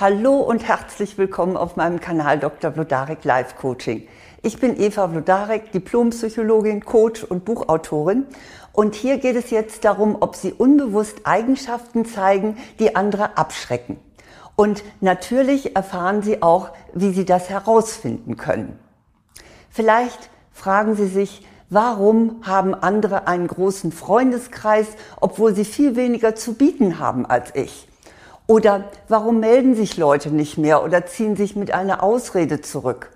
Hallo und herzlich willkommen auf meinem Kanal Dr. Vlodarek Life Coaching. Ich bin Eva Vlodarek, Diplompsychologin, Coach und Buchautorin. Und hier geht es jetzt darum, ob Sie unbewusst Eigenschaften zeigen, die andere abschrecken. Und natürlich erfahren Sie auch, wie Sie das herausfinden können. Vielleicht fragen Sie sich, warum haben andere einen großen Freundeskreis, obwohl sie viel weniger zu bieten haben als ich? Oder warum melden sich Leute nicht mehr oder ziehen sich mit einer Ausrede zurück?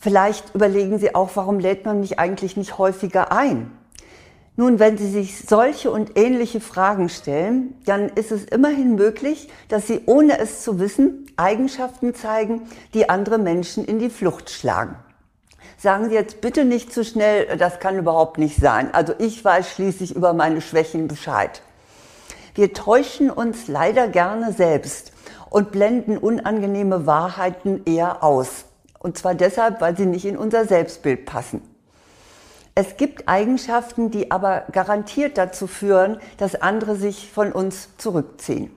Vielleicht überlegen Sie auch, warum lädt man mich eigentlich nicht häufiger ein? Nun, wenn Sie sich solche und ähnliche Fragen stellen, dann ist es immerhin möglich, dass Sie, ohne es zu wissen, Eigenschaften zeigen, die andere Menschen in die Flucht schlagen. Sagen Sie jetzt bitte nicht zu schnell, das kann überhaupt nicht sein. Also ich weiß schließlich über meine Schwächen Bescheid. Wir täuschen uns leider gerne selbst und blenden unangenehme Wahrheiten eher aus. Und zwar deshalb, weil sie nicht in unser Selbstbild passen. Es gibt Eigenschaften, die aber garantiert dazu führen, dass andere sich von uns zurückziehen.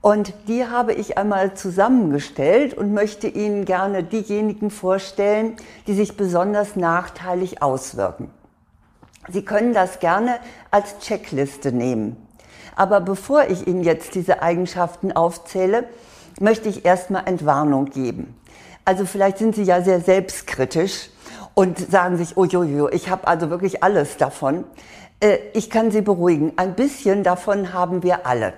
Und die habe ich einmal zusammengestellt und möchte Ihnen gerne diejenigen vorstellen, die sich besonders nachteilig auswirken. Sie können das gerne als Checkliste nehmen. Aber bevor ich Ihnen jetzt diese Eigenschaften aufzähle, möchte ich erstmal Entwarnung geben. Also vielleicht sind Sie ja sehr selbstkritisch und sagen sich, oh jojo, ich habe also wirklich alles davon. Äh, ich kann Sie beruhigen, ein bisschen davon haben wir alle.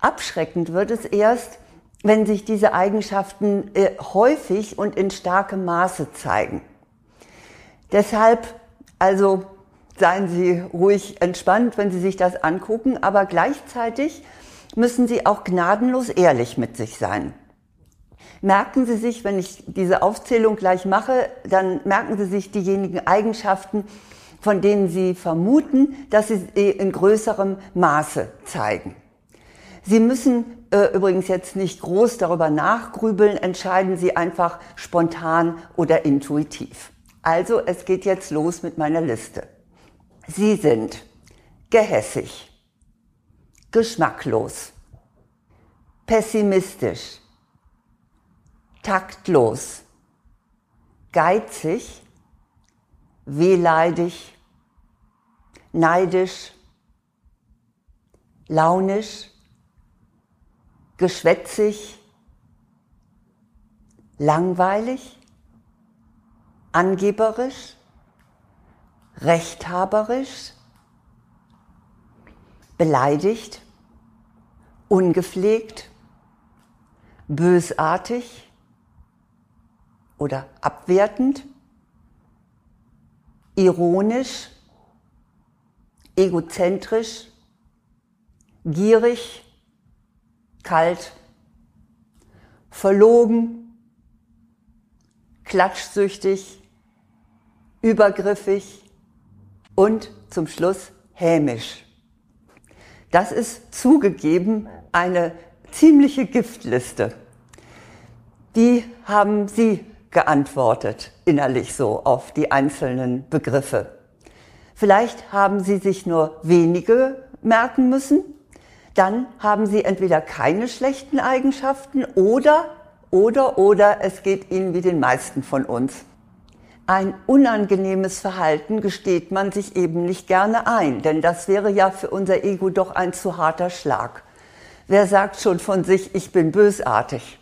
Abschreckend wird es erst, wenn sich diese Eigenschaften äh, häufig und in starkem Maße zeigen. Deshalb also seien Sie ruhig entspannt, wenn Sie sich das angucken, aber gleichzeitig müssen Sie auch gnadenlos ehrlich mit sich sein. Merken Sie sich, wenn ich diese Aufzählung gleich mache, dann merken Sie sich diejenigen Eigenschaften, von denen Sie vermuten, dass sie in größerem Maße zeigen. Sie müssen äh, übrigens jetzt nicht groß darüber nachgrübeln, entscheiden Sie einfach spontan oder intuitiv. Also es geht jetzt los mit meiner Liste. Sie sind gehässig, geschmacklos, pessimistisch, taktlos, geizig, wehleidig, neidisch, launisch, geschwätzig, langweilig, angeberisch, rechthaberisch, beleidigt, ungepflegt, bösartig oder abwertend, ironisch, egozentrisch, gierig, kalt, verlogen, klatschsüchtig, übergriffig, und zum Schluss hämisch. Das ist zugegeben eine ziemliche Giftliste. Die haben Sie geantwortet, innerlich so, auf die einzelnen Begriffe. Vielleicht haben Sie sich nur wenige merken müssen. Dann haben Sie entweder keine schlechten Eigenschaften oder, oder, oder es geht Ihnen wie den meisten von uns. Ein unangenehmes Verhalten gesteht man sich eben nicht gerne ein, denn das wäre ja für unser Ego doch ein zu harter Schlag. Wer sagt schon von sich, ich bin bösartig?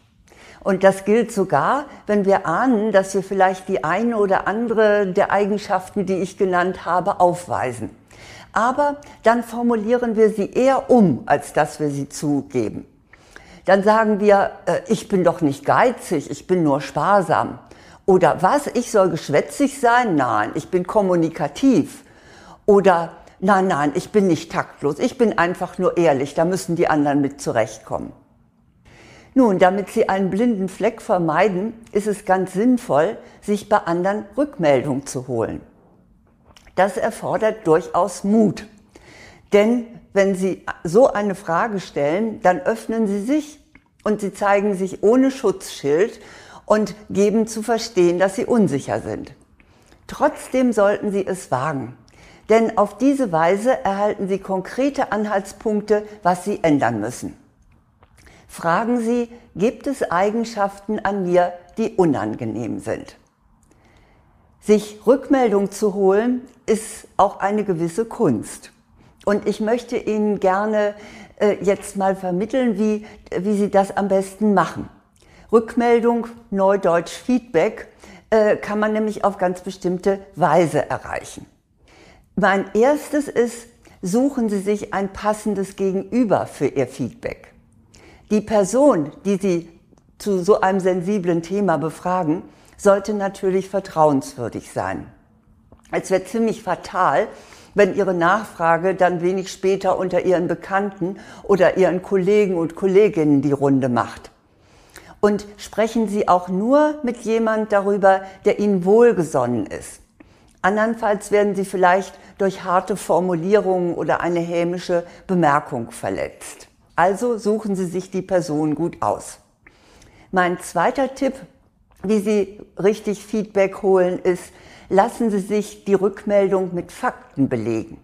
Und das gilt sogar, wenn wir ahnen, dass wir vielleicht die eine oder andere der Eigenschaften, die ich genannt habe, aufweisen. Aber dann formulieren wir sie eher um, als dass wir sie zugeben. Dann sagen wir, äh, ich bin doch nicht geizig, ich bin nur sparsam. Oder was, ich soll geschwätzig sein? Nein, ich bin kommunikativ. Oder nein, nein, ich bin nicht taktlos, ich bin einfach nur ehrlich, da müssen die anderen mit zurechtkommen. Nun, damit Sie einen blinden Fleck vermeiden, ist es ganz sinnvoll, sich bei anderen Rückmeldung zu holen. Das erfordert durchaus Mut. Denn wenn Sie so eine Frage stellen, dann öffnen Sie sich und Sie zeigen sich ohne Schutzschild und geben zu verstehen, dass sie unsicher sind. Trotzdem sollten sie es wagen, denn auf diese Weise erhalten sie konkrete Anhaltspunkte, was sie ändern müssen. fragen Sie, gibt es Eigenschaften an mir, die unangenehm sind? Sich Rückmeldung zu holen, ist auch eine gewisse Kunst. Und ich möchte Ihnen gerne äh, jetzt mal vermitteln, wie, wie Sie das am besten machen. Rückmeldung, Neudeutsch Feedback, äh, kann man nämlich auf ganz bestimmte Weise erreichen. Mein erstes ist, suchen Sie sich ein passendes Gegenüber für Ihr Feedback. Die Person, die Sie zu so einem sensiblen Thema befragen, sollte natürlich vertrauenswürdig sein. Es wird ziemlich fatal, wenn Ihre Nachfrage dann wenig später unter Ihren Bekannten oder Ihren Kollegen und Kolleginnen die Runde macht. Und sprechen Sie auch nur mit jemand darüber, der Ihnen wohlgesonnen ist. Andernfalls werden Sie vielleicht durch harte Formulierungen oder eine hämische Bemerkung verletzt. Also suchen Sie sich die Person gut aus. Mein zweiter Tipp, wie Sie richtig Feedback holen, ist, lassen Sie sich die Rückmeldung mit Fakten belegen.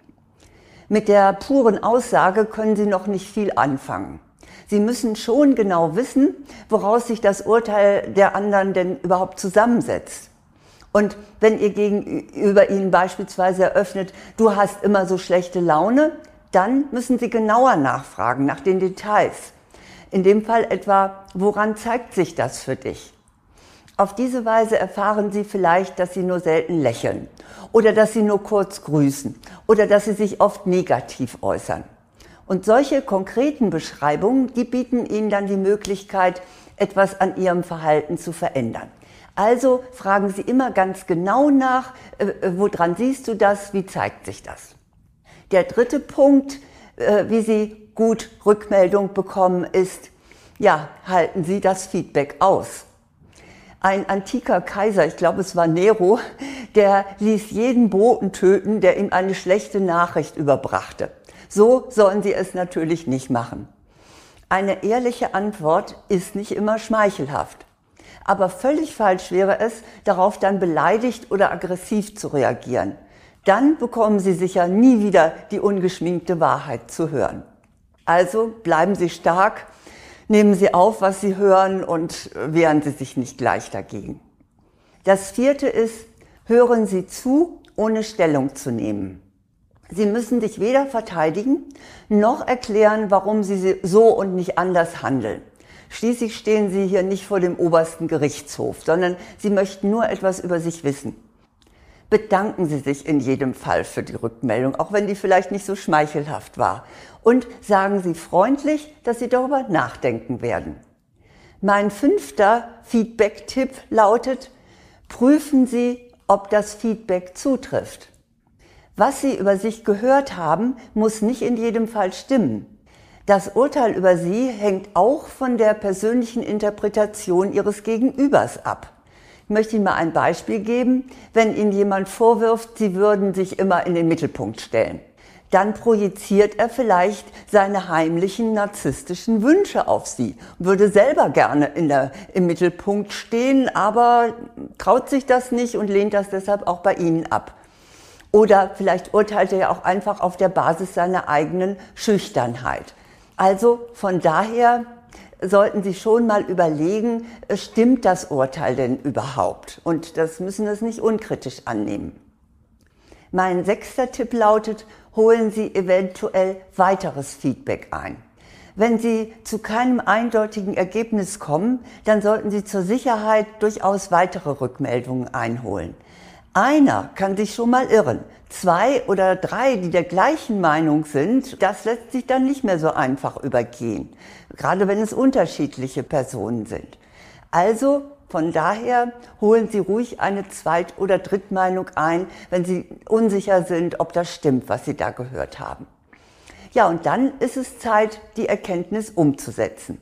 Mit der puren Aussage können Sie noch nicht viel anfangen. Sie müssen schon genau wissen, woraus sich das Urteil der anderen denn überhaupt zusammensetzt. Und wenn ihr gegenüber ihnen beispielsweise eröffnet, du hast immer so schlechte Laune, dann müssen Sie genauer nachfragen nach den Details. In dem Fall etwa, woran zeigt sich das für dich? Auf diese Weise erfahren Sie vielleicht, dass Sie nur selten lächeln oder dass Sie nur kurz grüßen oder dass Sie sich oft negativ äußern. Und solche konkreten Beschreibungen, die bieten Ihnen dann die Möglichkeit, etwas an Ihrem Verhalten zu verändern. Also fragen Sie immer ganz genau nach, äh, äh, woran siehst du das, wie zeigt sich das? Der dritte Punkt, äh, wie Sie gut Rückmeldung bekommen, ist, ja, halten Sie das Feedback aus. Ein antiker Kaiser, ich glaube es war Nero, der ließ jeden Boten töten, der ihm eine schlechte Nachricht überbrachte. So sollen sie es natürlich nicht machen. Eine ehrliche Antwort ist nicht immer schmeichelhaft. Aber völlig falsch wäre es, darauf dann beleidigt oder aggressiv zu reagieren. Dann bekommen Sie sicher nie wieder die ungeschminkte Wahrheit zu hören. Also bleiben Sie stark, nehmen Sie auf, was Sie hören und wehren Sie sich nicht gleich dagegen. Das vierte ist, hören Sie zu, ohne Stellung zu nehmen. Sie müssen sich weder verteidigen noch erklären, warum Sie so und nicht anders handeln. Schließlich stehen Sie hier nicht vor dem obersten Gerichtshof, sondern Sie möchten nur etwas über sich wissen. Bedanken Sie sich in jedem Fall für die Rückmeldung, auch wenn die vielleicht nicht so schmeichelhaft war und sagen Sie freundlich, dass Sie darüber nachdenken werden. Mein fünfter Feedback-Tipp lautet, prüfen Sie, ob das Feedback zutrifft. Was Sie über sich gehört haben, muss nicht in jedem Fall stimmen. Das Urteil über Sie hängt auch von der persönlichen Interpretation Ihres Gegenübers ab. Ich möchte Ihnen mal ein Beispiel geben. Wenn Ihnen jemand vorwirft, Sie würden sich immer in den Mittelpunkt stellen dann projiziert er vielleicht seine heimlichen narzisstischen Wünsche auf sie, würde selber gerne der, im Mittelpunkt stehen, aber traut sich das nicht und lehnt das deshalb auch bei Ihnen ab. Oder vielleicht urteilt er ja auch einfach auf der Basis seiner eigenen Schüchternheit. Also von daher sollten Sie schon mal überlegen, stimmt das Urteil denn überhaupt? Und das müssen Sie nicht unkritisch annehmen. Mein sechster Tipp lautet, holen Sie eventuell weiteres Feedback ein. Wenn Sie zu keinem eindeutigen Ergebnis kommen, dann sollten Sie zur Sicherheit durchaus weitere Rückmeldungen einholen. Einer kann sich schon mal irren. Zwei oder drei, die der gleichen Meinung sind, das lässt sich dann nicht mehr so einfach übergehen. Gerade wenn es unterschiedliche Personen sind. Also von daher holen Sie ruhig eine Zweit- oder Drittmeinung ein, wenn Sie unsicher sind, ob das stimmt, was Sie da gehört haben. Ja, und dann ist es Zeit, die Erkenntnis umzusetzen.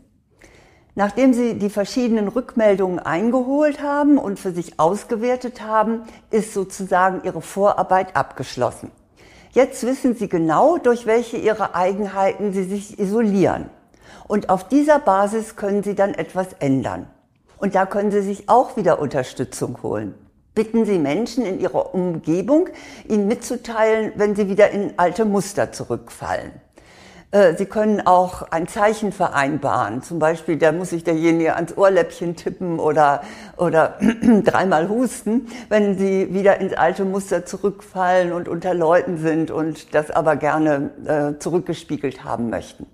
Nachdem Sie die verschiedenen Rückmeldungen eingeholt haben und für sich ausgewertet haben, ist sozusagen Ihre Vorarbeit abgeschlossen. Jetzt wissen Sie genau, durch welche Ihrer Eigenheiten Sie sich isolieren. Und auf dieser Basis können Sie dann etwas ändern. Und da können Sie sich auch wieder Unterstützung holen. Bitten Sie Menschen in Ihrer Umgebung, Ihnen mitzuteilen, wenn Sie wieder in alte Muster zurückfallen. Äh, Sie können auch ein Zeichen vereinbaren. Zum Beispiel, da muss sich derjenige ans Ohrläppchen tippen oder, oder dreimal husten, wenn Sie wieder ins alte Muster zurückfallen und unter Leuten sind und das aber gerne äh, zurückgespiegelt haben möchten.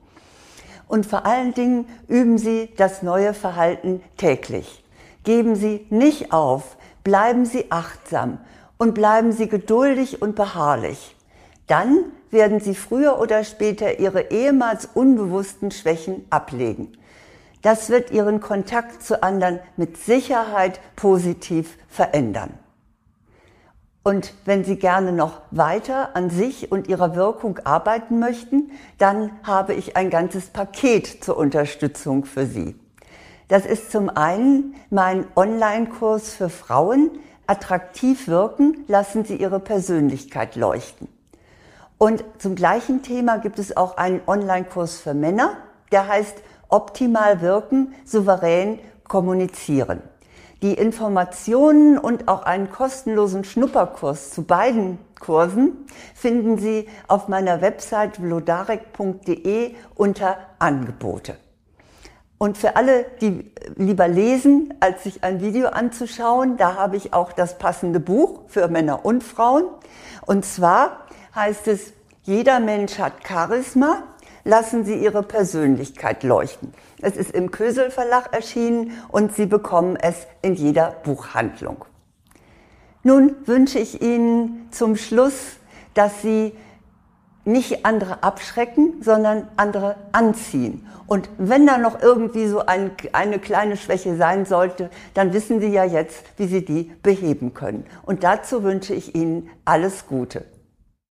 Und vor allen Dingen üben Sie das neue Verhalten täglich. Geben Sie nicht auf, bleiben Sie achtsam und bleiben Sie geduldig und beharrlich. Dann werden Sie früher oder später Ihre ehemals unbewussten Schwächen ablegen. Das wird Ihren Kontakt zu anderen mit Sicherheit positiv verändern. Und wenn Sie gerne noch weiter an sich und Ihrer Wirkung arbeiten möchten, dann habe ich ein ganzes Paket zur Unterstützung für Sie. Das ist zum einen mein Online-Kurs für Frauen. Attraktiv wirken, lassen Sie Ihre Persönlichkeit leuchten. Und zum gleichen Thema gibt es auch einen Online-Kurs für Männer, der heißt Optimal wirken, souverän kommunizieren. Die Informationen und auch einen kostenlosen Schnupperkurs zu beiden Kursen finden Sie auf meiner Website vlodarek.de unter Angebote. Und für alle, die lieber lesen, als sich ein Video anzuschauen, da habe ich auch das passende Buch für Männer und Frauen. Und zwar heißt es, jeder Mensch hat Charisma, lassen Sie Ihre Persönlichkeit leuchten. Es ist im Kösel Verlag erschienen und Sie bekommen es in jeder Buchhandlung. Nun wünsche ich Ihnen zum Schluss, dass Sie nicht andere abschrecken, sondern andere anziehen. Und wenn da noch irgendwie so ein, eine kleine Schwäche sein sollte, dann wissen Sie ja jetzt, wie Sie die beheben können. Und dazu wünsche ich Ihnen alles Gute.